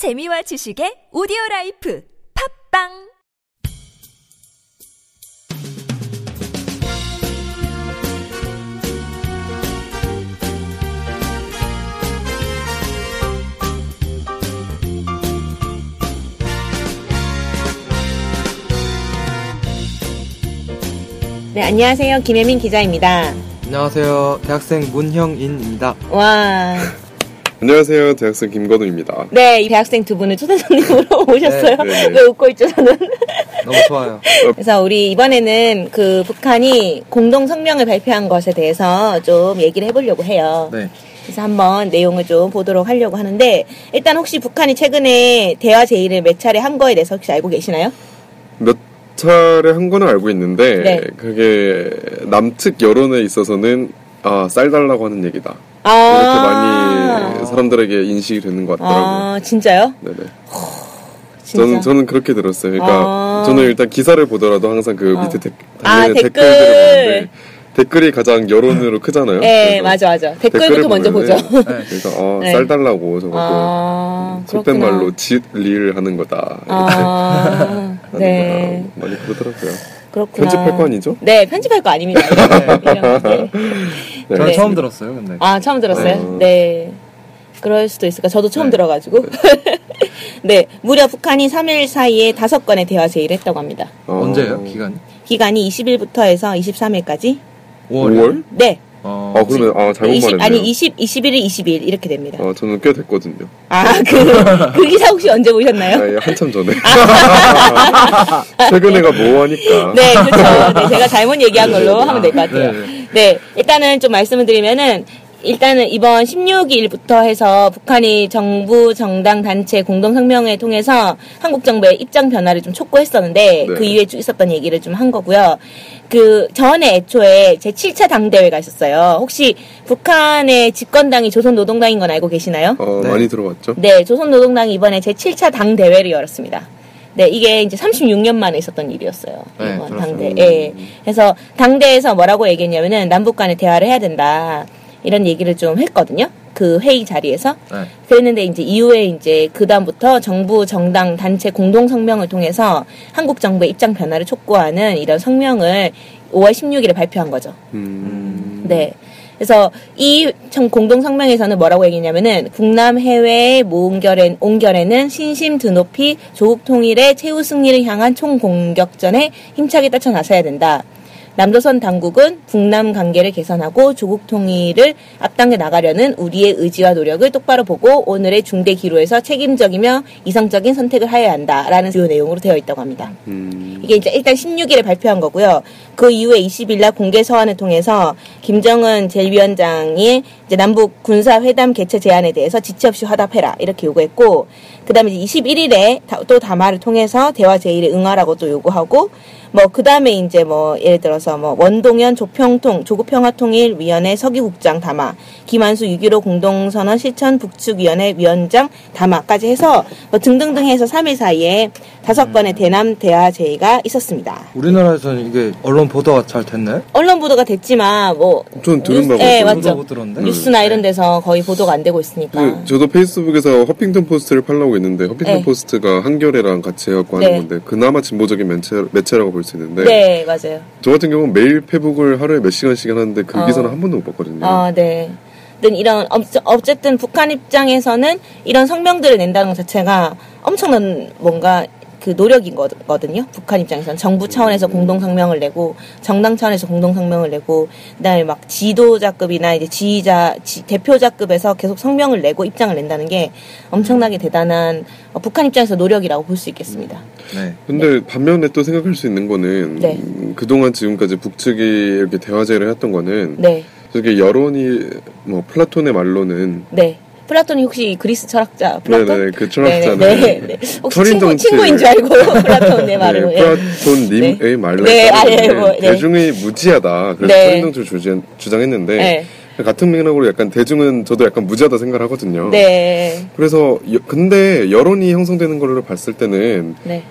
재미와 지식의 오디오 라이프 팝빵 네, 안녕하세요. 김혜민 기자입니다. 안녕하세요. 대학생 문형인입니다. 와. 안녕하세요. 대학생 김건우입니다. 네, 이 대학생 두 분을 초대 손님으로 오셨어요. 네, 네, 네. 왜 웃고 있죠, 저는? 너무 좋아요. 그래서 우리 이번에는 그 북한이 공동 성명을 발표한 것에 대해서 좀 얘기를 해보려고 해요. 네. 그래서 한번 내용을 좀 보도록 하려고 하는데, 일단 혹시 북한이 최근에 대화 제의를 몇 차례 한 거에 대해서 혹시 알고 계시나요? 몇 차례 한 거는 알고 있는데 네. 그게 남측 여론에 있어서는 아, 쌀 달라고 하는 얘기다. 아. 이렇게 많이 사람들에게 인식이 되는 것 같더라고요. 아, 진짜요? 네네. 진짜. 저는 저는 그렇게 들었어요. 그러니까 아. 저는 일단 기사를 보더라도 항상 그 어. 밑에 데, 아, 달리는 댓글. 댓글들을 보는데 댓글이 가장 여론으로 크잖아요. 네, 맞아, 맞아. 댓글부터 먼저 보죠. 보면은 그래서 어, 네. 쌀 달라고 저거 아, 속된 그렇구나. 말로 짓리를 하는 거다. 아, 하는 네. 거다. 많이 그러더라고요. 그렇구나. 편집할 거 아니죠? 네, 편집할 거 아닙니다. 네. 네. 저는 네. 처음 들었어요, 근데. 아, 처음 들었어요? 어. 네. 그럴 수도 있을까. 저도 처음 네. 들어가지고. 네, 무려 북한이 3일 사이에 다섯 건의 대화 제의를 했다고 합니다. 어, 언제예요, 기간이? 기간이 20일부터 해서 23일까지. 5월. 5월? 네. 어, 아 그러면 아 잘못 20, 말했네요. 아니, 20, 21일, 20일 이렇게 됩니다. 아 저는 꽤 됐거든요. 아, 그, 그 기사 혹시 언제 보셨나요? 아, 예, 한참 전에. 최근에가 뭐하니까. 네, 그렇죠. 네, 제가 잘못 얘기한 걸로 하면 될 것 같아요. 네, 네. 네, 일단은 좀 말씀을 드리면은 일단은 이번 16일부터 해서 북한이 정부, 정당, 단체 공동 성명을 통해서 한국 정부의 입장 변화를 좀 촉구했었는데 네. 그 이후에 쭉 있었던 얘기를 좀 한 거고요. 그 전에 애초에 제 7차 당대회가 있었어요. 혹시 북한의 집권당이 조선노동당인 건 알고 계시나요? 어, 네. 많이 들어봤죠? 네, 조선노동당이 이번에 제 7차 당대회를 열었습니다. 네, 이게 이제 36년 만에 있었던 일이었어요. 네. 당대. 예. 그래서 당대에서 뭐라고 얘기했냐면은 남북 간에 대화를 해야 된다. 이런 얘기를 좀 했거든요. 그 회의 자리에서. 네. 그랬는데 이제 이후에 이제 그 다음부터 정부, 정당, 단체 공동 성명을 통해서 한국 정부의 입장 변화를 촉구하는 이런 성명을 5월 16일에 발표한 거죠. 음. 네. 그래서 이 청- 공동 성명에서는 뭐라고 얘기했냐면은 북남 해외의 모은결에 온결에는 신심 드높이 조국 통일의 최후 승리를 향한 총 공격전에 힘차게 따쳐 나서야 된다. 남조선 당국은 북남 관계를 개선하고 조국 통일을 앞당겨 나가려는 우리의 의지와 노력을 똑바로 보고 오늘의 중대 기로에서 책임적이며 이성적인 선택을 하여야 한다라는 주요 내용으로 되어 있다고 합니다. 음. 이게 이제 일단 16일에 발표한 거고요. 그 이후에 20일 날 공개 서한을 통해서 김정은 제1위원장이 이제 남북 군사 회담 개최 제안에 대해서 지체 없이 화답해라 이렇게 요구했고 그다음에 이제 21일에 또 담화를 통해서 대화 제의를 응하라고 또 요구하고 뭐 그다음에 이제 뭐 예를 들어서 뭐 원동현 조평통 조국평화통일위원회 서기국장 담화 김한수 6.15 공동선언 실천 북측위원회 위원장 담화까지 해서 뭐 등등등 해서 3일 사이에 다섯 건의 대남 대화 제의가 있었습니다. 우리나라에서는 이게 언론 보도가 잘 됐나요? 언론 보도가 됐지만 뭐전 들은 바가 네, 없어요. 맞죠. 들었는데. 뉴스나 이런 데서 거의 보도가 안 되고 있으니까. 그, 저도 페이스북에서 허핑턴 포스트를 follow 했는데 허핑턴 네. 포스트가 한겨레랑 같이 해갖고 네. 하는 건데 그나마 진보적인 매체, 매체라고 볼 수 있는데 네, 맞아요. 저 같은 경우는 매일 페북을 하루에 몇 시간씩 하는데 그 어. 기사는 한 번도 못 봤거든요. 아, 네. 이런 어- 어쨌든 북한 입장에서는 이런 성명들을 낸다는 것 자체가 엄청난 뭔가 그 노력인 거거든요. 북한 입장에서는 정부 차원에서 공동 성명을 내고 정당 차원에서 공동 성명을 내고 그다음에 막 지도자급이나 이제 지휘자 지- 대표자급에서 계속 성명을 내고 입장을 낸다는 게 엄청나게 대단한 어, 북한 입장에서 노력이라고 볼 수 있겠습니다. 네. 근데 반면에 또 생각할 수 있는 거는 네. 음, 그동안 지금까지 북측이 이렇게 대화제를 했던 거는 네, 저게 여론이 뭐 플라톤의 말로는 네. 플라톤이 혹시 그리스 철학자 플라톤? 네네 그 철학자는 네, 네, 네. 혹시 친구, 친구인 줄 알고 플라톤의 말을 네, 예. 플라톤님의 네. 말로 네, 아, 예, 뭐, 네. 대중이 무지하다 그래서 네. 철인 정치를 주장, 주장했는데 네. 같은 맥락으로 약간 대중은 저도 약간 무지하다 생각을 하거든요. 네. 그래서 여- 근데 여론이 형성되는 거를 봤을 때는 네.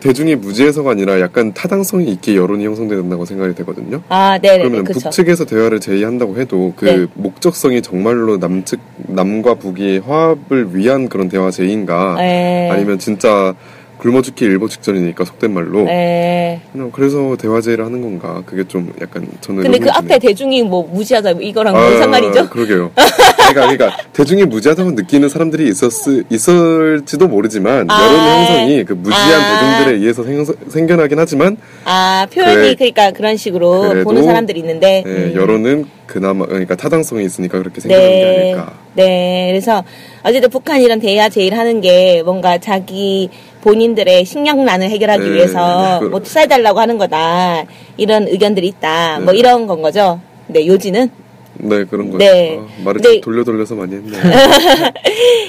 대중이 무지해서가 아니라 약간 타당성이 있게 여론이 형성된다고 생각이 되거든요. 아, 네, 네, 그러면 그렇죠. 북측에서 대화를 제의한다고 해도 그 네. 목적성이 정말로 남측 남과 북이 화합을 위한 그런 대화 제의인가 네. 아니면 진짜 굶어 죽기 일보 직전이니까 속된 말로 네. 그래서 대화 제의를 하는 건가 그게 좀 약간 저는 근데 그 앞에. 대중이 뭐 무시하다 이거랑 아, 뭔 상관이죠? 그러게요. 그러니까, 그러니까 대중이 무지하다고 느끼는 사람들이 있었 있을지도 모르지만 아. 여론 형성이 그 무지한 아. 대중들에 의해서 생, 생겨나긴 하지만 아, 표현이 그래. 그러니까 그런 식으로 보는 사람들이 있는데. 예, 음. 여론은 그나마 그러니까 타당성이 있으니까 그렇게 게 네. 아닐까. 네. 그래서 어쨌든 북한이 이런 대화 제의를 하는 게 뭔가 자기 본인들의 식량난을 해결하기 네, 위해서 그- 뭐 투사해달라고 하는 거다. 이런 의견들이 있다. 뭐 네. 이런 건 거죠. 네, 요지는. 네 그런 거예요. 네. 아, 말을 네. 좀 돌려 돌려서 많이 했네.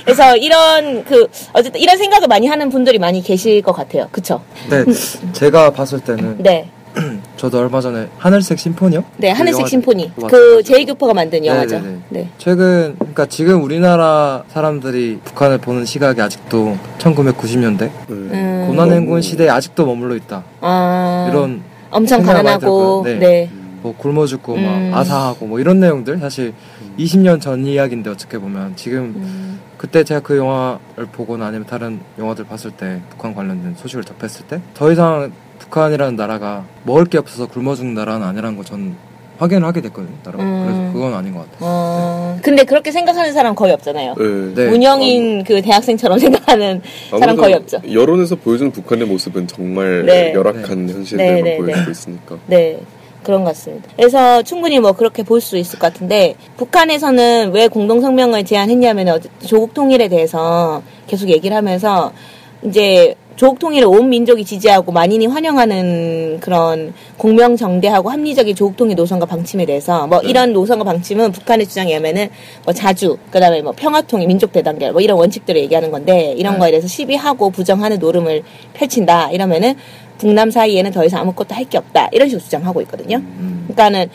그래서 이런 그 어쨌든 이런 생각을 많이 하는 분들이 많이 계실 것 같아요. 그쵸? 근데 제가 봤을 때는 네. 저도 얼마 전에 하늘색 심포니요? 네, 그 하늘색 영화 심포니. 봤어가지고. 그 제이규퍼가 만든 네, 영화죠. 네, 네. 네. 최근 그러니까 지금 우리나라 사람들이 북한을 보는 시각이 아직도 1990년대 네. 음. 고난행군 시대에 아직도 머물러 있다. 아. 이런 엄청 가난하고. 네. 네. 뭐 굶어 죽고 음. 막 아사하고 뭐 이런 내용들 사실 20년 전 이야기인데 어떻게 보면 지금 음. 그때 제가 그 영화를 보거나 아니면 다른 영화들 봤을 때 북한 관련된 소식을 접했을 때 더 이상 북한이라는 나라가 먹을 게 없어서 굶어 죽는 나라는 아니라는 걸전 확인을 하게 됐거든요. 따로. 음. 그래서 그건 아닌 것 같아요. 어, 근데 그렇게 생각하는 사람 거의 없잖아요. 네. 네. 운영인 그 대학생처럼 생각하는 사람 거의 없죠. 여론에서 보여주는 북한의 모습은 정말 네. 열악한 현실들만 네, 네, 보여주고 네. 있으니까. 네. 그런 것 같습니다. 그래서 충분히 뭐 그렇게 볼 수 있을 것 같은데 북한에서는 왜 공동성명을 제안했냐면 조국 통일에 대해서 계속 얘기를 하면서 이제 조국 통일을 온 민족이 지지하고 만인이 환영하는 그런 공명정대하고 합리적인 조국 통일 노선과 방침에 대해서 뭐 네. 이런 노선과 방침은 북한의 주장에 의하면은 뭐 자주 그다음에 뭐 평화 통일 민족 대단결 뭐 이런 원칙들을 얘기하는 건데 이런 네. 거에 대해서 시비하고 부정하는 노름을 펼친다 이러면은 북남 사이에는 더 이상 아무것도 할 게 없다 이런 식으로 주장하고 있거든요. 음. 그러니까는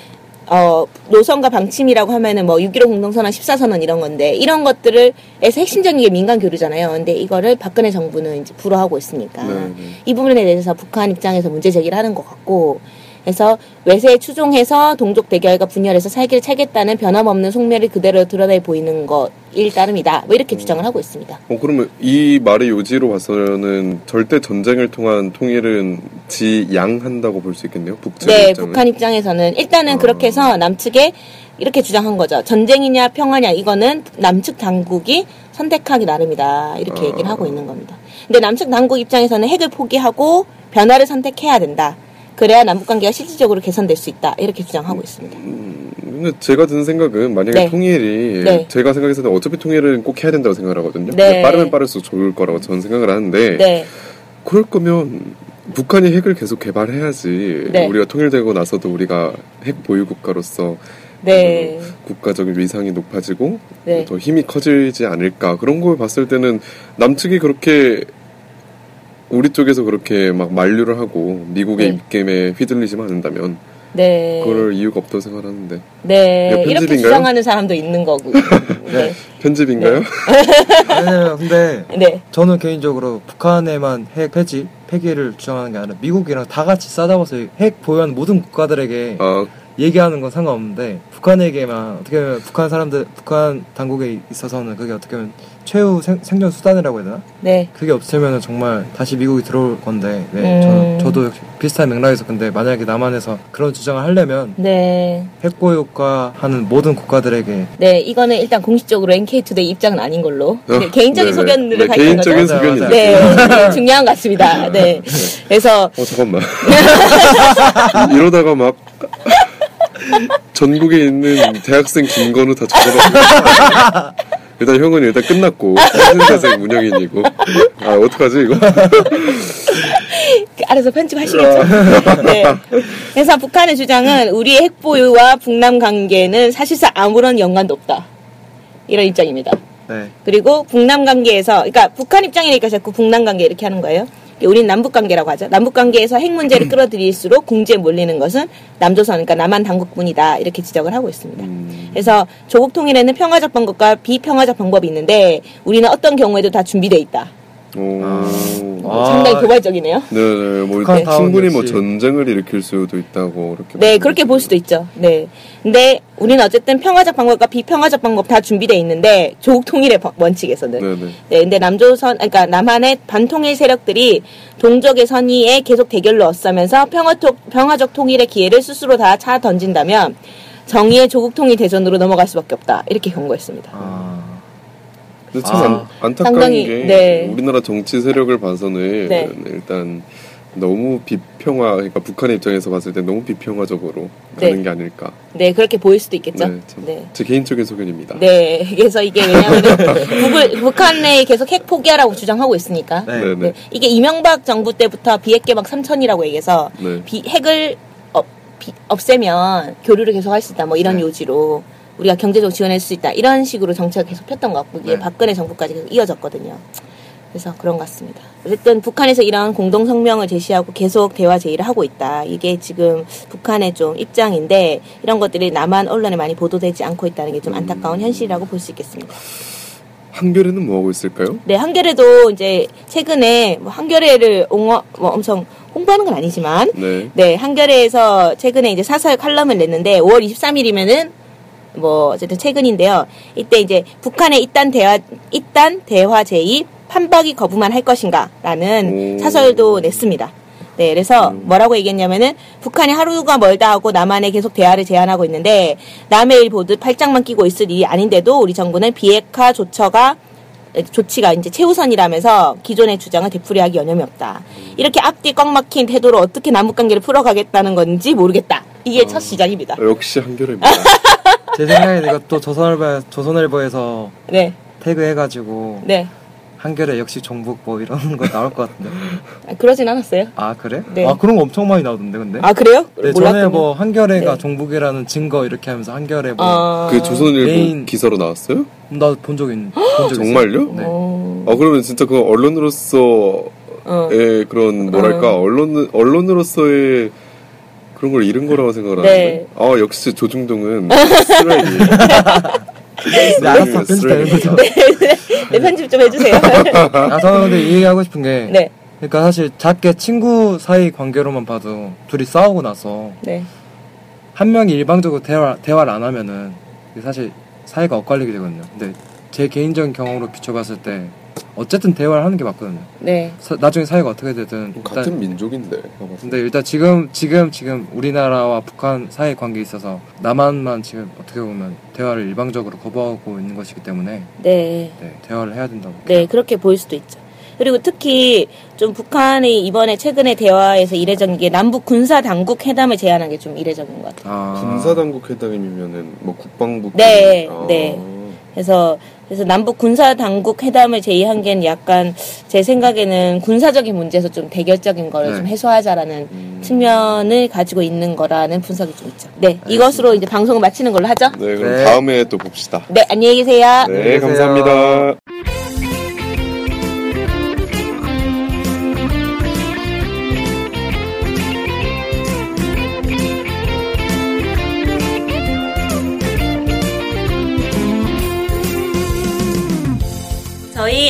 어 노선과 방침이라고 하면은 뭐 6.15 공동선언, 14선언 이런 건데 이런 것들을 에서 핵심적인 게 민간 교류잖아요. 근데 이거를 박근혜 정부는 이제 불허하고 있으니까 네, 네. 이 부분에 대해서 북한 입장에서 문제 제기를 하는 것 같고 그래서 외세에 추종해서 동족 대결과 분열해서 살기를 차겠다는 변함없는 속내를 그대로 드러내 보이는 것일 따름이다. 뭐 이렇게 주장을 하고 있습니다. 어, 그러면 이 말의 요지로 봐서는 절대 전쟁을 통한 통일은 지양한다고 볼 수 있겠네요. 북측 네, 입장은. 북한 입장에서는 일단은 어. 그렇게 해서 남측에 이렇게 주장한 거죠. 전쟁이냐 평화냐 이거는 남측 당국이 선택하기 나름이다. 이렇게 어. 얘기를 하고 있는 겁니다. 근데 남측 당국 입장에서는 핵을 포기하고 변화를 선택해야 된다. 그래야 남북 관계가 실질적으로 개선될 수 있다. 이렇게 주장하고 있습니다. 근데 제가 드는 생각은 만약에 네. 통일이 네. 제가 생각해서는 어차피 통일은 꼭 해야 된다고 생각을 하거든요. 네. 빠르면 빠를수록 좋을 거라고 저는 생각을 하는데 네. 그럴 거면 북한이 핵을 계속 개발해야지 네. 우리가 통일되고 나서도 우리가 핵 보유 국가로서 네. 국가적인 위상이 높아지고 네. 더 힘이 커지지 않을까 그런 걸 봤을 때는 남측이 그렇게 우리 쪽에서 그렇게 막 만류를 하고 미국의 네. 입김에 휘둘리지만 않는다면 네. 그럴 이유가 없다고 생각하는데 네. 이렇게 편집인가요? 주장하는 사람도 있는 거고. 네. 편집인가요? 아니요, 근데 네. 저는 개인적으로 북한에만 핵 폐지, 폐기를 주장하는 게 아니라 미국이랑 다 같이 싸잡아서 핵 보유하는 모든 국가들에게 아, 얘기하는 건 상관없는데 북한에게만 어떻게 보면 북한 사람들, 북한 당국에 있어서는 그게 어떻게 보면 최후 생, 생존 수단이라고 해야 되나? 네. 그게 없으면 정말 다시 미국이 들어올 건데 네, 음. 저, 저도 비슷한 맥락에서 근데 만약에 남한에서 그런 주장을 하려면 네. 핵 보유국가 하는 모든 국가들에게 네, 이거는 일단 공식적으로 NK투데이 입장은 아닌 걸로. 네, 어, 개인적인 네네. 소견을 네, 밝힌 개인적인 거죠. 소견이죠. 네, 중요한 것 같습니다. 네. 그래서, 어 잠깐만 이러다가 막 전국에 있는 대학생 김건우 다 적어놨어 일단 형은 일단 끝났고 현대생 운영인이고 아 어떡하지 이거 알아서 편집하시겠죠. 네. 그래서 북한의 주장은 우리의 핵보유와 북남 관계는 사실상 아무런 연관도 없다. 이런 입장입니다. 네. 그리고 북남 관계에서, 그러니까 북한 입장이니까 자꾸 북남 관계 이렇게 하는 거예요. 우린 남북 관계라고 하죠. 남북 관계에서 핵 문제를 끌어들일수록 궁지에 몰리는 것은 남조선, 그러니까 남한 당국뿐이다. 이렇게 지적을 하고 있습니다. 그래서 조국 통일에는 평화적 방법과 비평화적 방법이 있는데 우리는 어떤 경우에도 다 준비돼 있다. 오, 아, 상당히 도발적이네요. 네, 네, 뭐 충분히 뭐. 전쟁을 일으킬 수도 있다고 그렇게. 네, 그렇게 볼 수도 있죠. 네. 근데 우리는 어쨌든 평화적 방법과 비평화적 방법 다 준비돼 있는데 조국 통일의 버- 원칙에서는. 네, 네. 네, 근데 남조선, 그러니까 남한의 반통일 세력들이 동족의 선의에 계속 대결로 어싸면서 평화적, 평화적 통일의 기회를 스스로 다 차 던진다면 정의의 조국 통일 대전으로 넘어갈 수밖에 없다. 이렇게 경고했습니다. 아, 근데 참 아. 안, 안타까운 상당히, 게 네. 우리나라 정치 세력을 봐서는 네. 일단 너무 비평화, 그러니까 북한의 입장에서 봤을 때 너무 비평화적으로 네. 가는 게 아닐까. 네, 그렇게 보일 수도 있겠죠. 네, 참 네. 제 개인적인 소견입니다. 네, 그래서 이게 왜냐하면 북을, 북한에 계속 핵 포기하라고 주장하고 있으니까. 네. 네, 네. 네, 이게 이명박 정부 때부터 비핵 개방 3천이라고 얘기해서 네. 비, 핵을 어, 비- 없애면 교류를 계속 할 수 있다 뭐 이런 네. 요지로 우리가 경제적으로 지원할 수 있다 이런 식으로 정책을 계속 폈던 것 같고 이게 네. 박근혜 정부까지 계속 이어졌거든요. 그래서 그런 것 같습니다. 어쨌든 북한에서 이런 공동 성명을 제시하고 계속 대화 제의를 하고 있다. 이게 지금 북한의 좀 입장인데 이런 것들이 남한 언론에 많이 보도되지 않고 있다는 게 좀 안타까운 현실이라고 볼 수 있겠습니다. 한겨레는 뭐 하고 있을까요? 네, 한겨레도 이제 최근에 뭐 한겨레를 옹호, 뭐 엄청 홍보하는 건 아니지만 네. 네, 한겨레에서 최근에 이제 사설 칼럼을 냈는데 5월 23일이면은 뭐 어쨌든 최근인데요. 이때 이제 북한의 이딴 대화 이딴 대화 제의 판박이 거부만 할 것인가라는 오. 사설도 냈습니다. 네, 그래서 뭐라고 얘기했냐면은 북한이 하루가 멀다 하고 남한에 계속 대화를 제안하고 있는데 남의 일 보듯 팔짱만 끼고 있을 일이 아닌데도 우리 정부는 비핵화 조처가 조치가 이제 최우선이라면서 기존의 주장을 되풀이하기 여념이 없다. 이렇게 앞뒤 꽉 막힌 태도로 어떻게 남북 관계를 풀어가겠다는 건지 모르겠다. 이게 첫 시작입니다. 역시 한겨레입니다. 제 생각에 이것도 조선일보, 조선일보에서 네, 태그 해가지고 네. 한겨레 역시 종북 뭐 이런 거 나올 것 같은데. 아, 그러진 않았어요. 아 그래? 네. 아 그런 거 엄청 많이 나오던데 근데. 아 그래요? 네. 전에 뭐 한겨레가 네. 종북이라는 증거 이렇게 하면서 한겨레 뭐 아, 그 조선일보 메인- 기사로 나왔어요? 나 본 적 있는 본적 정말요? 네. 어, 아 그러면 진짜 그 언론으로서 의 어. 그런 뭐랄까 언론 언론으로서의 그런 걸 잃은 거라고 생각을 네. 하는데 아 역시 조중동은 쓰레기 네, 알았어 편집되는 거죠. 네, 편집 좀 해주세요. 아 저는 근데 이 얘기하고 싶은 게 네, 그러니까 사실 작게 친구 사이 관계로만 봐도 둘이 싸우고 나서 네, 한 명이 일방적으로 대화, 대화를 안 하면은 사실 사이가 엇갈리게 되거든요. 근데 제 개인적인 경험으로 비춰봤을 때 어쨌든 대화를 하는 게 맞거든요. 네, 사- 나중에 사이가 어떻게 되든 일단 같은 민족인데 근데 일단 지금 지금 지금 우리나라와 북한 사이 관계에 있어서 남한만 지금 어떻게 보면 대화를 일방적으로 거부하고 있는 것이기 때문에 네. 네, 대화를 해야 된다고. 네, 그렇게 보일 수도 있죠. 그리고 특히 좀 북한이 이번에 최근에 대화에서 이례적인 게 남북 군사 당국 회담을 제안한 게 좀 이례적인 것 같아요. 아, 군사 당국 회담이면은 뭐 국방부 네, 아. 네. 그래서 그래서 남북 군사 당국 회담을 제의한 게 약간 제 생각에는 군사적인 문제에서 좀 대결적인 거를 네. 좀 해소하자라는 음. 측면을 가지고 있는 거라는 분석이 좀 있죠. 네, 이것으로 이제 방송을 마치는 걸로 하죠. 네 그럼 네. 다음에 또 봅시다 네, 안녕히 계세요. 네 안녕히 계세요. 감사합니다